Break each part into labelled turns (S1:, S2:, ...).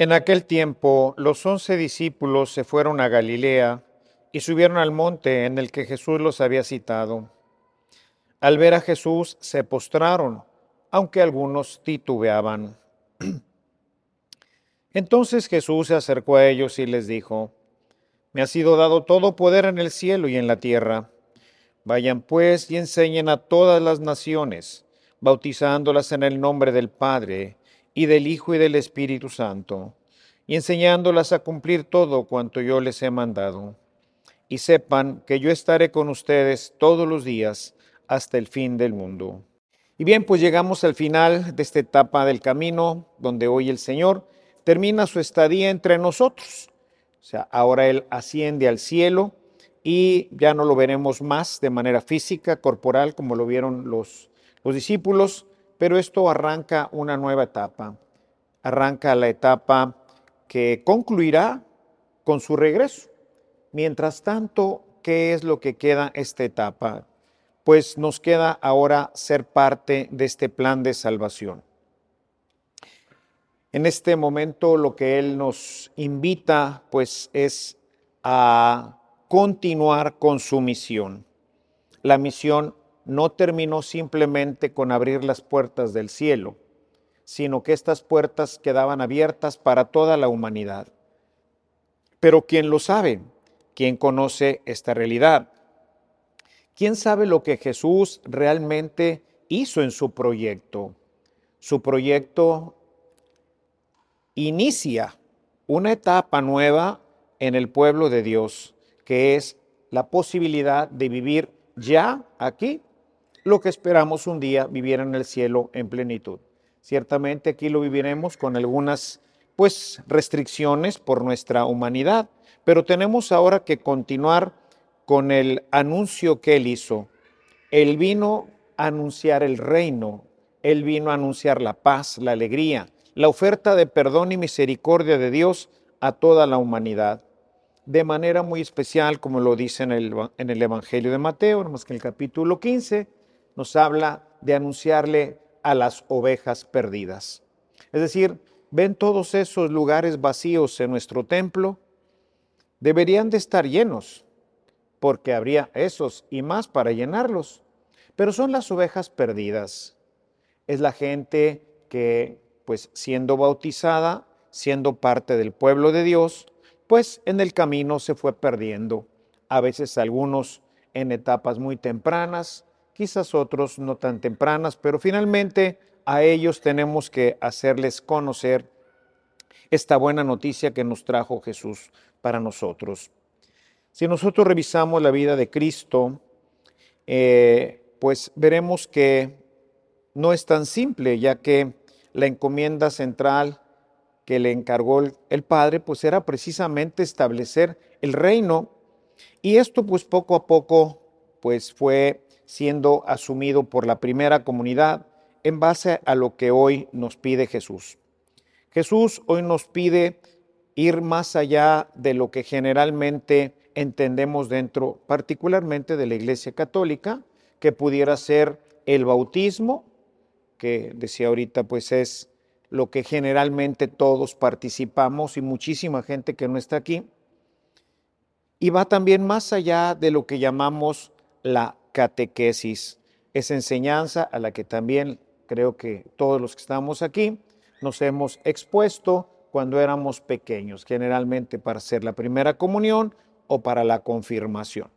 S1: En aquel tiempo los once discípulos se fueron a Galilea y subieron al monte en el que Jesús los había citado. Al ver a Jesús se postraron, aunque algunos titubeaban. Entonces Jesús se acercó a ellos y les dijo, Me ha sido dado todo poder en el cielo y en la tierra. Vayan pues y enseñen a todas las naciones, bautizándolas en el nombre del Padre, y del Hijo y del Espíritu Santo, y enseñándolas a cumplir todo cuanto yo les he mandado. Y sepan que yo estaré con ustedes todos los días hasta el fin del mundo. Y bien, pues llegamos al final de esta etapa del camino, donde hoy el Señor termina su estadía entre nosotros. O sea, ahora Él asciende al cielo y ya no lo veremos más de manera física, corporal, como lo vieron los, los discípulos, pero esto arranca una nueva etapa, arranca la etapa que concluirá con su regreso. Mientras tanto, ¿qué es lo que queda esta etapa? Pues nos queda ahora ser parte de este plan de salvación. En este momento lo que Él nos invita pues es a continuar con su misión. La misión no terminó simplemente con abrir las puertas del cielo, sino que estas puertas quedaban abiertas para toda la humanidad. Pero ¿quién lo sabe? ¿Quién conoce esta realidad? ¿Quién sabe lo que Jesús realmente hizo en su proyecto? Su proyecto inicia una etapa nueva en el pueblo de Dios, que es la posibilidad de vivir ya aquí lo que esperamos un día vivir en el cielo en plenitud. Ciertamente aquí lo viviremos con algunas pues restricciones por nuestra humanidad, pero tenemos ahora que continuar con el anuncio que él hizo. Él vino a anunciar el reino, él vino a anunciar la paz, la alegría, la oferta de perdón y misericordia de Dios a toda la humanidad. De manera muy especial, como lo dice en el, en el Evangelio de Mateo, más que en el capítulo 15, nos habla de anunciarle a las ovejas perdidas. Es decir, ven todos esos lugares vacíos en nuestro templo, deberían de estar llenos, porque habría esos y más para llenarlos. Pero son las ovejas perdidas. Es la gente que, pues siendo bautizada, siendo parte del pueblo de Dios, pues en el camino se fue perdiendo. A veces algunos en etapas muy tempranas, quizás otros no tan tempranas, pero finalmente a ellos tenemos que hacerles conocer esta buena noticia que nos trajo Jesús para nosotros. Si nosotros revisamos la vida de Cristo, eh, pues veremos que no es tan simple, ya que la encomienda central que le encargó el Padre, pues era precisamente establecer el reino. Y esto pues poco a poco pues fue siendo asumido por la primera comunidad en base a lo que hoy nos pide Jesús. Jesús hoy nos pide ir más allá de lo que generalmente entendemos dentro, particularmente de la Iglesia Católica, que pudiera ser el bautismo, que decía ahorita pues es lo que generalmente todos participamos y muchísima gente que no está aquí. Y va también más allá de lo que llamamos la catequesis, esa enseñanza a la que también creo que todos los que estamos aquí nos hemos expuesto cuando éramos pequeños, generalmente para hacer la primera comunión o para la confirmación,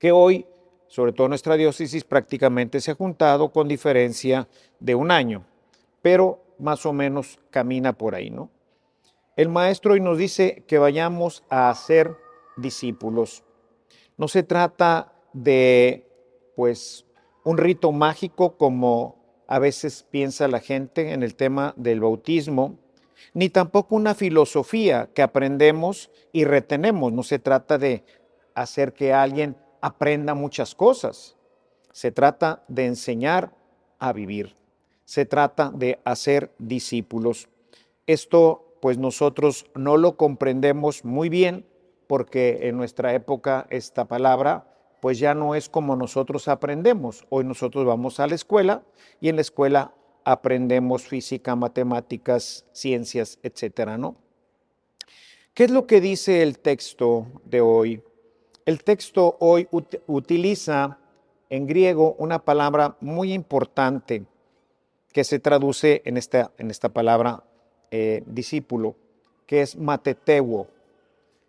S1: que hoy, sobre todo nuestra diócesis, prácticamente se ha juntado con diferencia de un año, pero más o menos camina por ahí, ¿no? El maestro hoy nos dice que vayamos a ser discípulos. No se trata de pues un rito mágico como a veces piensa la gente en el tema del bautismo, ni tampoco una filosofía que aprendemos y retenemos. No se trata de hacer que alguien aprenda muchas cosas. Se trata de enseñar a vivir. Se trata de hacer discípulos. Esto pues nosotros no lo comprendemos muy bien porque en nuestra época esta palabra pues ya no es como nosotros aprendemos. Hoy nosotros vamos a la escuela y en la escuela aprendemos física, matemáticas, ciencias, etcétera, ¿no? ¿Qué es lo que dice el texto de hoy? El texto hoy utiliza en griego una palabra muy importante que se traduce en esta, en esta palabra eh, discípulo, que es mateteuo.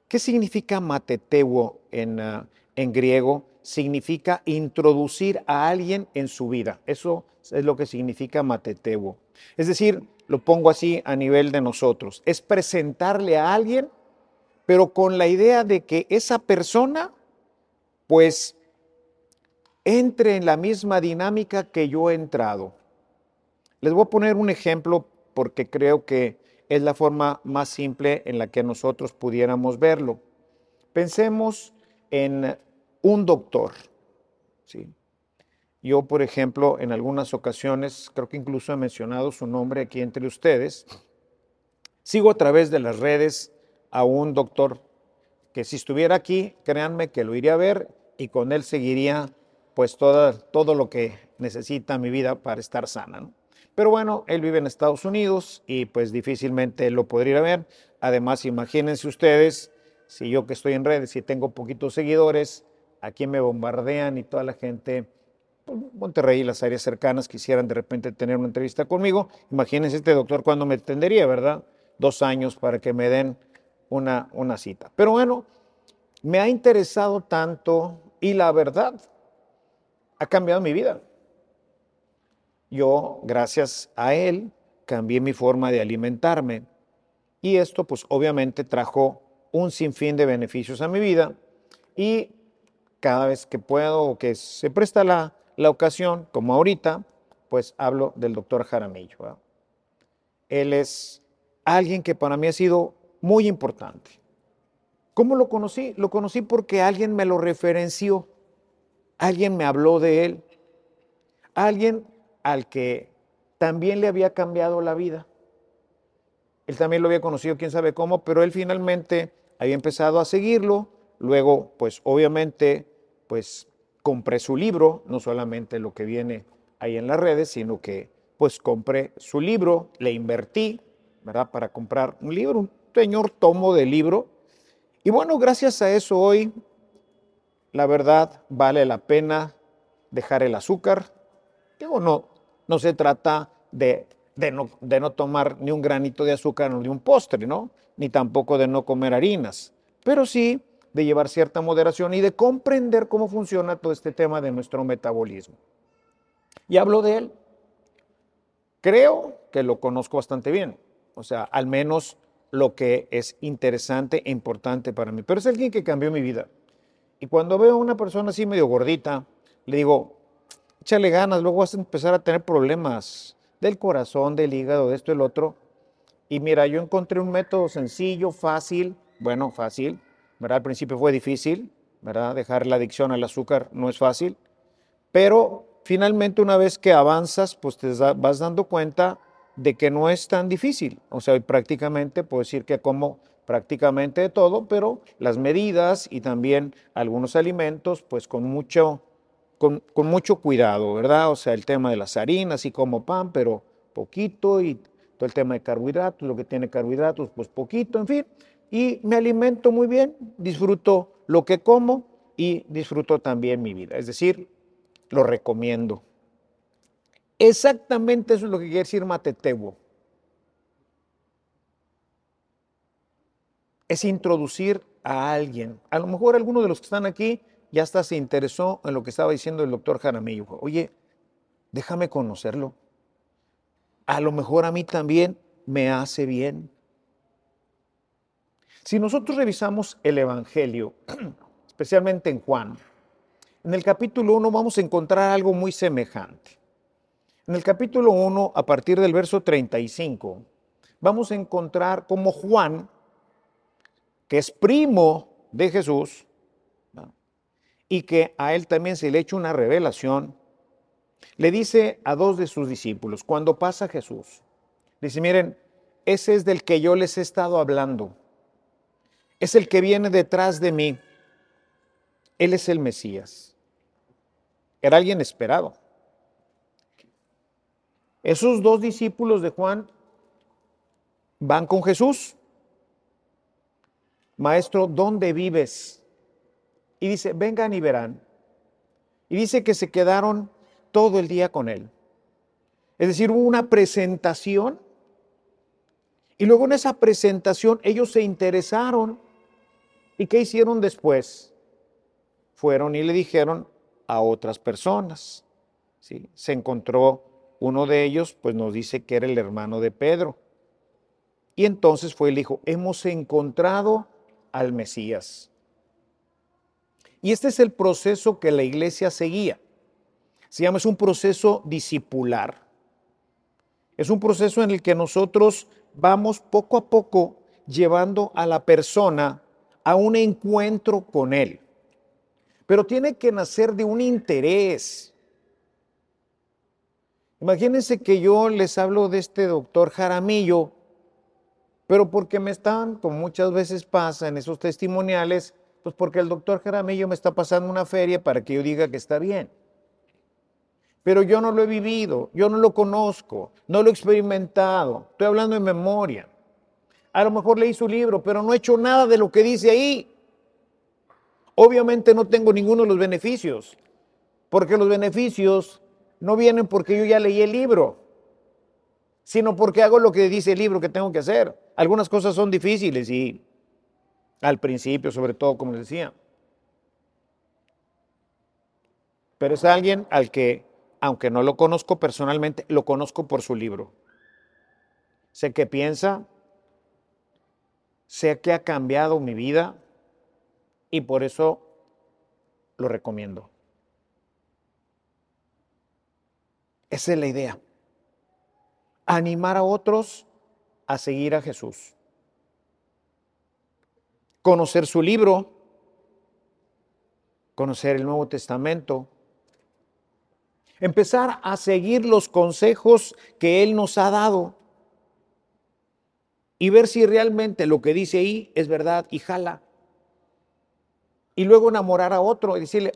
S1: ¿Qué significa mateteuo en, ah, en griego? Significa introducir a alguien en su vida. Eso es lo que significa mateteuo. Es decir, lo pongo así a nivel de nosotros. Es presentarle a alguien, pero con la idea de que esa persona, pues, entre en la misma dinámica que yo he entrado. Les voy a poner un ejemplo porque creo que es la forma más simple en la que nosotros pudiéramos verlo. Pensemos en un doctor. ¿sí? Yo, por ejemplo, en algunas ocasiones, creo que incluso he mencionado su nombre aquí entre ustedes, sigo a través de las redes a un doctor que si estuviera aquí, créanme que lo iría a ver y con él seguiría pues todo, todo lo que necesita mi vida para estar sana. ¿no? Pero bueno, él vive en Estados Unidos y pues difícilmente lo podría ver. Además, imagínense ustedes, si yo que estoy en redes y tengo poquitos seguidores, aquí me bombardean y toda la gente, pues, Monterrey y las áreas cercanas quisieran de repente tener una entrevista conmigo. Imagínense este doctor cuando me atendería, ¿verdad? Dos años para que me den una, una cita. Pero bueno, me ha interesado tanto y la verdad ha cambiado mi vida yo, gracias a él, cambié mi forma de alimentarme. Y esto, pues obviamente, trajo un sinfín de beneficios a mi vida. Y cada vez que puedo o que se presta la, ocasión, como ahorita, pues hablo del doctor Jaramillo. Él es alguien que para mí ha sido muy importante. ¿Cómo lo conocí? Lo conocí porque alguien me lo referenció, alguien me habló de él, alguien al que también le había cambiado la vida. Él también lo había conocido, quién sabe cómo, pero él finalmente había empezado a seguirlo. Luego, pues obviamente, pues compré su libro, no solamente lo que viene ahí en las redes, sino que pues compré su libro, le invertí, ¿verdad? Para comprar un libro, un señor tomo de libro. Y bueno, gracias a eso hoy, la verdad, vale la pena dejar el azúcar. Digo, no, no se trata de, no, de no tomar ni un granito de azúcar ni un postre, ¿no? Ni tampoco de no comer harinas, pero sí de llevar cierta moderación y de comprender cómo funciona todo este tema de nuestro metabolismo. Y hablo de él. Creo que lo conozco bastante bien, o sea, al menos lo que es interesante e importante para mí. Pero es alguien que cambió mi vida. Y cuando veo a una persona así medio gordita, le digo, échale ganas, luego vas a empezar a tener problemas del corazón, del hígado, de esto y el otro. Y mira, yo encontré un método sencillo, fácil, bueno, fácil, ¿verdad? Al principio fue difícil, ¿verdad? Dejar la adicción al azúcar no es fácil, pero finalmente una vez que avanzas, pues te vas dando cuenta de que no es tan difícil. O sea, prácticamente puedo decir que como prácticamente de todo, pero las medidas y también algunos alimentos, pues con mucho con, mucho cuidado, ¿verdad? O sea, el tema de las harinas y como pan, pero poquito y todo el tema de carbohidratos, lo que tiene carbohidratos, pues poquito, en fin. Y me alimento muy bien, disfruto lo que como y disfruto también mi vida. Es decir, lo recomiendo. Exactamente eso es lo que quiere decir Matetebo. Es introducir a alguien. A lo mejor algunos de los que están aquí ya hasta se interesó en lo que estaba diciendo el doctor Jaramillo. Oye, déjame conocerlo. A lo mejor a mí también me hace bien. Si nosotros revisamos el Evangelio, especialmente en Juan, en el capítulo 1 vamos a encontrar algo muy semejante. En el capítulo 1, a partir del verso 35, vamos a encontrar como Juan, que es primo de Jesús, y que a él también se le echa una revelación, le dice a dos de sus discípulos, cuando pasa Jesús, dice, miren, ese es del que yo les he estado hablando, es el que viene detrás de mí, él es el Mesías. Era alguien esperado. Esos dos discípulos de Juan van con Jesús. Maestro, ¿dónde vives? Y dice, vengan y verán. Y dice que se quedaron todo el día con él. Es decir, hubo una presentación y luego en esa presentación ellos se interesaron. ¿Y qué hicieron después? Fueron y le dijeron a otras personas. ¿sí? Se encontró uno de ellos, pues nos dice que era el hermano de Pedro. Y entonces fue y le dijo, hemos encontrado al Mesías. Y este es el proceso que la iglesia seguía. Se llama, es un proceso discipular. Es un proceso en el que nosotros vamos poco a poco llevando a la persona a un encuentro con Él. Pero tiene que nacer de un interés. Imagínense que yo les hablo de este doctor Jaramillo, pero porque me están, como muchas veces pasa en esos testimoniales, pues porque el doctor Jaramillo me está pasando una feria para que yo diga que está bien. Pero yo no lo he vivido, yo no lo conozco, no lo he experimentado, estoy hablando en memoria. A lo mejor leí su libro, pero no he hecho nada de lo que dice ahí. Obviamente no tengo ninguno de los beneficios, porque los beneficios no vienen porque yo ya leí el libro, sino porque hago lo que dice el libro que tengo que hacer. Algunas cosas son difíciles y al principio, sobre todo, como les decía. Pero es alguien al que, aunque no lo conozco personalmente, lo conozco por su libro. Sé que piensa, sé que ha cambiado mi vida y por eso lo recomiendo. Esa es la idea. Animar a otros a seguir a Jesús conocer su libro, conocer el Nuevo Testamento, empezar a seguir los consejos que Él nos ha dado y ver si realmente lo que dice ahí es verdad y jala. Y luego enamorar a otro y decirle,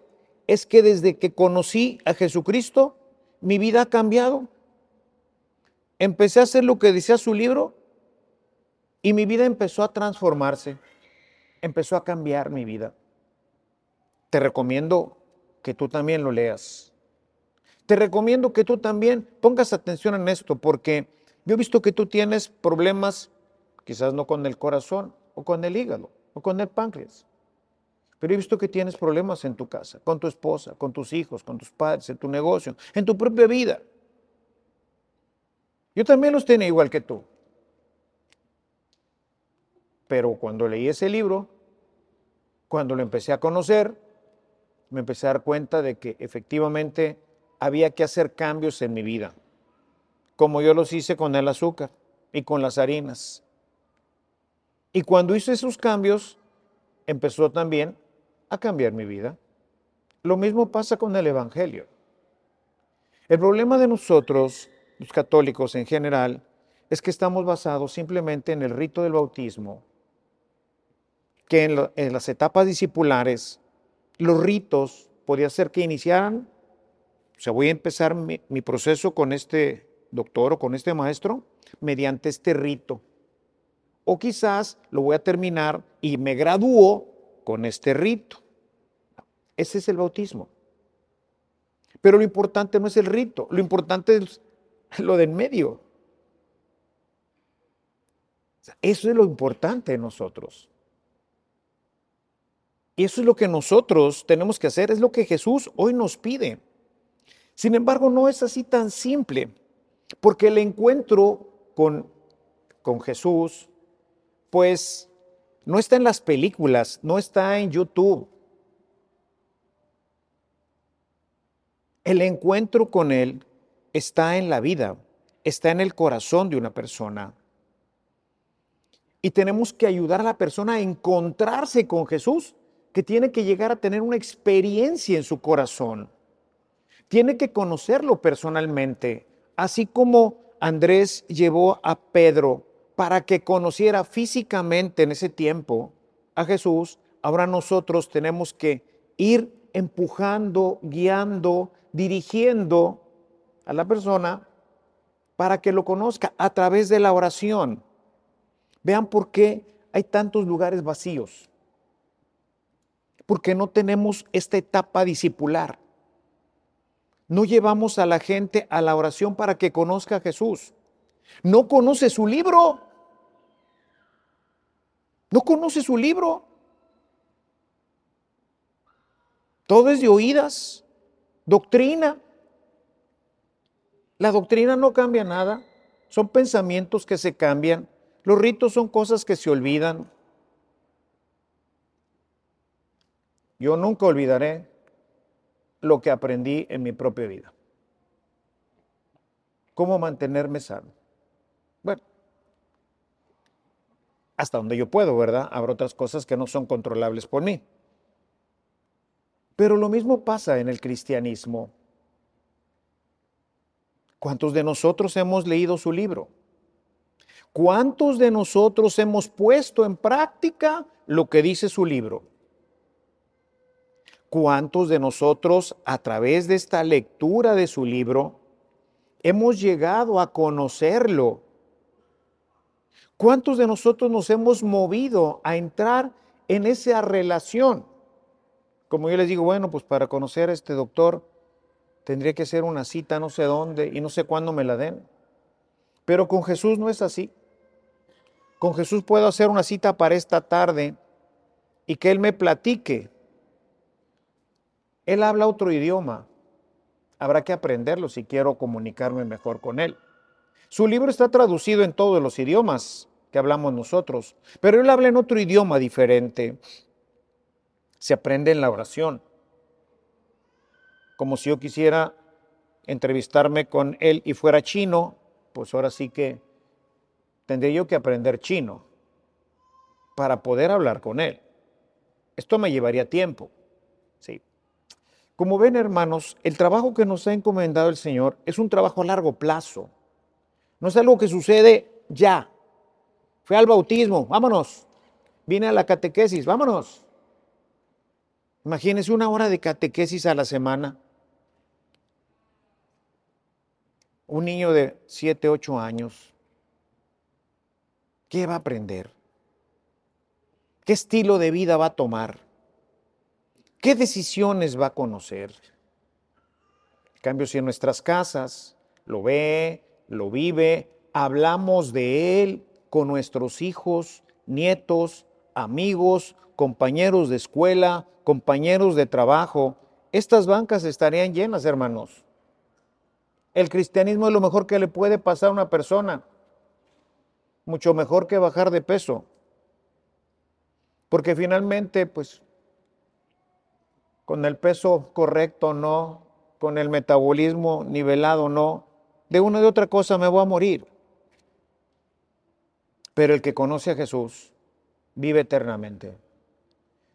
S1: es que desde que conocí a Jesucristo, mi vida ha cambiado. Empecé a hacer lo que decía su libro y mi vida empezó a transformarse empezó a cambiar mi vida. Te recomiendo que tú también lo leas. Te recomiendo que tú también pongas atención en esto, porque yo he visto que tú tienes problemas, quizás no con el corazón, o con el hígado, o con el páncreas. Pero he visto que tienes problemas en tu casa, con tu esposa, con tus hijos, con tus padres, en tu negocio, en tu propia vida. Yo también los tenía igual que tú. Pero cuando leí ese libro, cuando lo empecé a conocer, me empecé a dar cuenta de que efectivamente había que hacer cambios en mi vida, como yo los hice con el azúcar y con las harinas. Y cuando hice esos cambios, empezó también a cambiar mi vida. Lo mismo pasa con el Evangelio. El problema de nosotros, los católicos en general, es que estamos basados simplemente en el rito del bautismo que en, las etapas discipulares, los ritos podía ser que iniciaran, o sea, voy a empezar mi, mi proceso con este doctor o con este maestro mediante este rito. O quizás lo voy a terminar y me gradúo con este rito. Ese es el bautismo. Pero lo importante no es el rito, lo importante es lo de en medio. Eso es lo importante de nosotros. Y eso es lo que nosotros tenemos que hacer, es lo que Jesús hoy nos pide. Sin embargo, no es así tan simple, porque el encuentro con, con Jesús, pues no está en las películas, no está en YouTube. El encuentro con Él está en la vida, está en el corazón de una persona. Y tenemos que ayudar a la persona a encontrarse con Jesús que tiene que llegar a tener una experiencia en su corazón. Tiene que conocerlo personalmente, así como Andrés llevó a Pedro para que conociera físicamente en ese tiempo a Jesús, ahora nosotros tenemos que ir empujando, guiando, dirigiendo a la persona para que lo conozca a través de la oración. Vean por qué hay tantos lugares vacíos. Porque no tenemos esta etapa discipular. No llevamos a la gente a la oración para que conozca a Jesús. No conoce su libro. No conoce su libro. Todo es de oídas, doctrina. La doctrina no cambia nada, son pensamientos que se cambian, los ritos son cosas que se olvidan. Yo nunca olvidaré lo que aprendí en mi propia vida. Cómo mantenerme sano. Bueno, hasta donde yo puedo, ¿verdad? Habrá otras cosas que no son controlables por mí. Pero lo mismo pasa en el cristianismo. ¿Cuántos de nosotros hemos leído su libro? ¿Cuántos de nosotros hemos puesto en práctica lo que dice su libro? ¿Cuántos de nosotros a través de esta lectura de su libro hemos llegado a conocerlo? ¿Cuántos de nosotros nos hemos movido a entrar en esa relación? Como yo les digo, bueno, pues para conocer a este doctor tendría que ser una cita no sé dónde y no sé cuándo me la den. Pero con Jesús no es así. Con Jesús puedo hacer una cita para esta tarde y que Él me platique. Él habla otro idioma. Habrá que aprenderlo si quiero comunicarme mejor con Él. Su libro está traducido en todos los idiomas que hablamos nosotros, pero Él habla en otro idioma diferente se aprende en la oración. Como si yo quisiera entrevistarme con él y fuera chino, pues ahora sí que tendría yo que aprender chino para poder hablar con él. Esto me llevaría tiempo. Sí. Como ven, hermanos, el trabajo que nos ha encomendado el Señor es un trabajo a largo plazo. No es algo que sucede ya. Fue al bautismo, vámonos. Vine a la catequesis, vámonos. Imagínense una hora de catequesis a la semana. Un niño de 7, 8 años, ¿qué va a aprender? ¿Qué estilo de vida va a tomar? ¿Qué decisiones va a conocer? En cambio, si en nuestras casas lo ve, lo vive, hablamos de él con nuestros hijos, nietos, amigos, compañeros de escuela, compañeros de trabajo, estas bancas estarían llenas, hermanos. El cristianismo es lo mejor que le puede pasar a una persona, mucho mejor que bajar de peso, porque finalmente, pues, con el peso correcto no, con el metabolismo nivelado no, de una de otra cosa me voy a morir. Pero el que conoce a Jesús vive eternamente.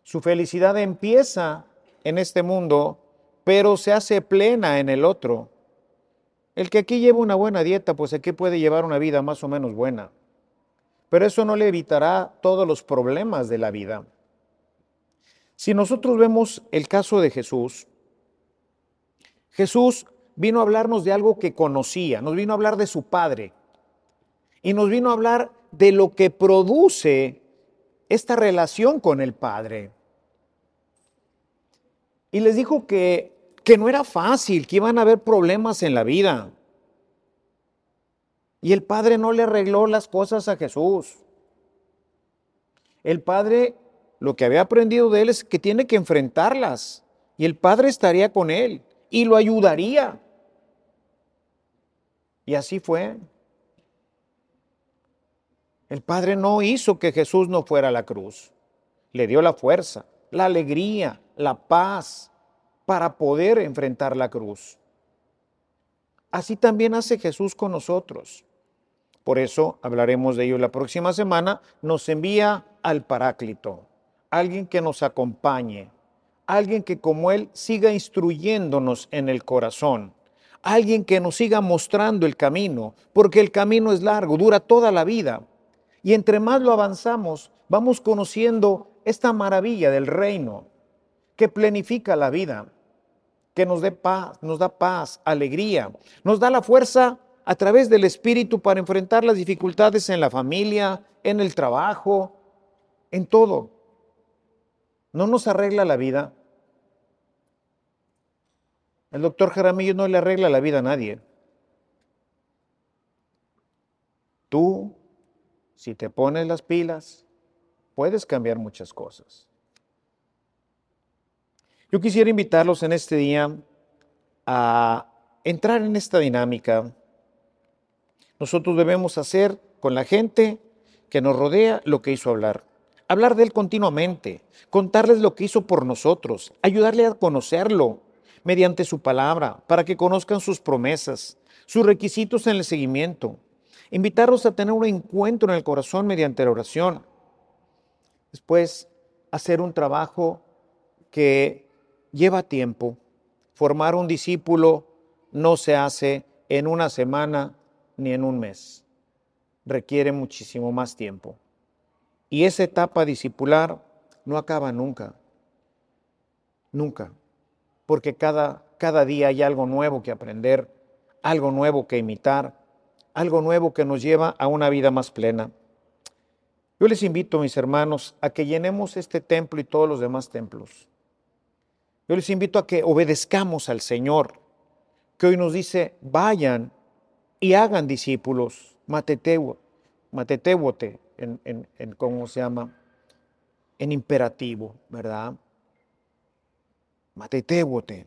S1: Su felicidad empieza en este mundo, pero se hace plena en el otro. El que aquí lleva una buena dieta, pues aquí puede llevar una vida más o menos buena. Pero eso no le evitará todos los problemas de la vida. Si nosotros vemos el caso de Jesús, Jesús vino a hablarnos de algo que conocía, nos vino a hablar de su Padre y nos vino a hablar de lo que produce esta relación con el Padre. Y les dijo que, que no era fácil, que iban a haber problemas en la vida. Y el Padre no le arregló las cosas a Jesús. El Padre, lo que había aprendido de él es que tiene que enfrentarlas. Y el Padre estaría con él y lo ayudaría. Y así fue. El Padre no hizo que Jesús no fuera a la cruz. Le dio la fuerza, la alegría, la paz para poder enfrentar la cruz. Así también hace Jesús con nosotros. Por eso hablaremos de ello la próxima semana. Nos envía al Paráclito, alguien que nos acompañe, alguien que como Él siga instruyéndonos en el corazón, alguien que nos siga mostrando el camino, porque el camino es largo, dura toda la vida. Y entre más lo avanzamos, vamos conociendo esta maravilla del reino que plenifica la vida, que nos dé paz, nos da paz, alegría, nos da la fuerza a través del Espíritu para enfrentar las dificultades en la familia, en el trabajo, en todo. No nos arregla la vida. El doctor Jaramillo no le arregla la vida a nadie. Tú, si te pones las pilas, puedes cambiar muchas cosas. Yo quisiera invitarlos en este día a entrar en esta dinámica. Nosotros debemos hacer con la gente que nos rodea lo que hizo hablar. Hablar de Él continuamente, contarles lo que hizo por nosotros, ayudarle a conocerlo mediante su palabra, para que conozcan sus promesas, sus requisitos en el seguimiento, invitarlos a tener un encuentro en el corazón mediante la oración. Después, hacer un trabajo que lleva tiempo. Formar un discípulo no se hace en una semana ni en un mes. Requiere muchísimo más tiempo. Y esa etapa discipular no acaba nunca. Nunca. Porque cada, cada día hay algo nuevo que aprender, algo nuevo que imitar, algo nuevo que nos lleva a una vida más plena. Yo les invito, mis hermanos, a que llenemos este templo y todos los demás templos. Yo les invito a que obedezcamos al Señor, que hoy nos dice, vayan y hagan discípulos, matetewote, en, en, en cómo se llama, en imperativo, ¿verdad? Matetewote,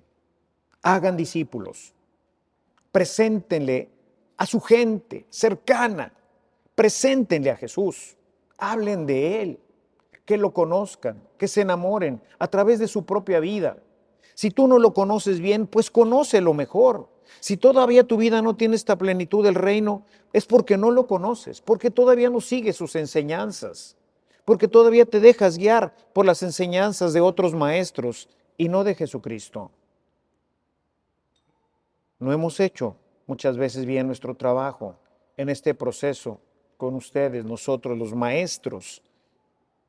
S1: hagan discípulos, preséntenle a su gente cercana, preséntenle a Jesús, hablen de Él, que lo conozcan, que se enamoren a través de su propia vida. Si tú no lo conoces bien, pues conócelo mejor. Si todavía tu vida no tiene esta plenitud del reino, es porque no lo conoces, porque todavía no sigues sus enseñanzas, porque todavía te dejas guiar por las enseñanzas de otros maestros y no de Jesucristo. No hemos hecho muchas veces bien nuestro trabajo en este proceso con ustedes, nosotros los maestros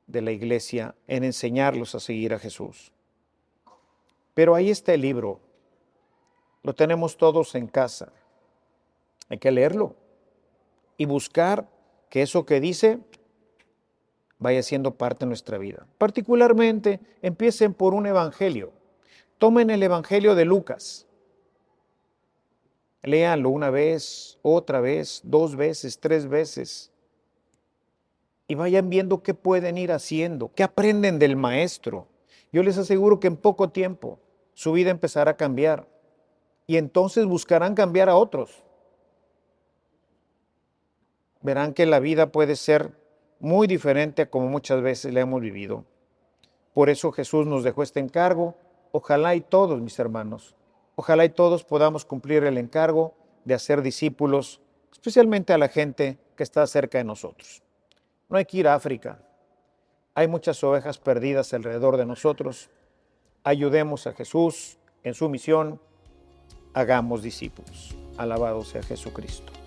S1: de la iglesia, en enseñarlos a seguir a Jesús. Pero ahí está el libro, lo tenemos todos en casa. Hay que leerlo y buscar que eso que dice vaya siendo parte de nuestra vida. Particularmente, empiecen por un evangelio. Tomen el evangelio de Lucas. Léanlo una vez, otra vez, dos veces, tres veces. Y vayan viendo qué pueden ir haciendo, qué aprenden del maestro. Yo les aseguro que en poco tiempo su vida empezará a cambiar. Y entonces buscarán cambiar a otros. Verán que la vida puede ser muy diferente a como muchas veces la hemos vivido. Por eso Jesús nos dejó este encargo. Ojalá y todos, mis hermanos, Ojalá y todos podamos cumplir el encargo de hacer discípulos, especialmente a la gente que está cerca de nosotros. No hay que ir a África. Hay muchas ovejas perdidas alrededor de nosotros. Ayudemos a Jesús en su misión. Hagamos discípulos. Alabado sea Jesucristo.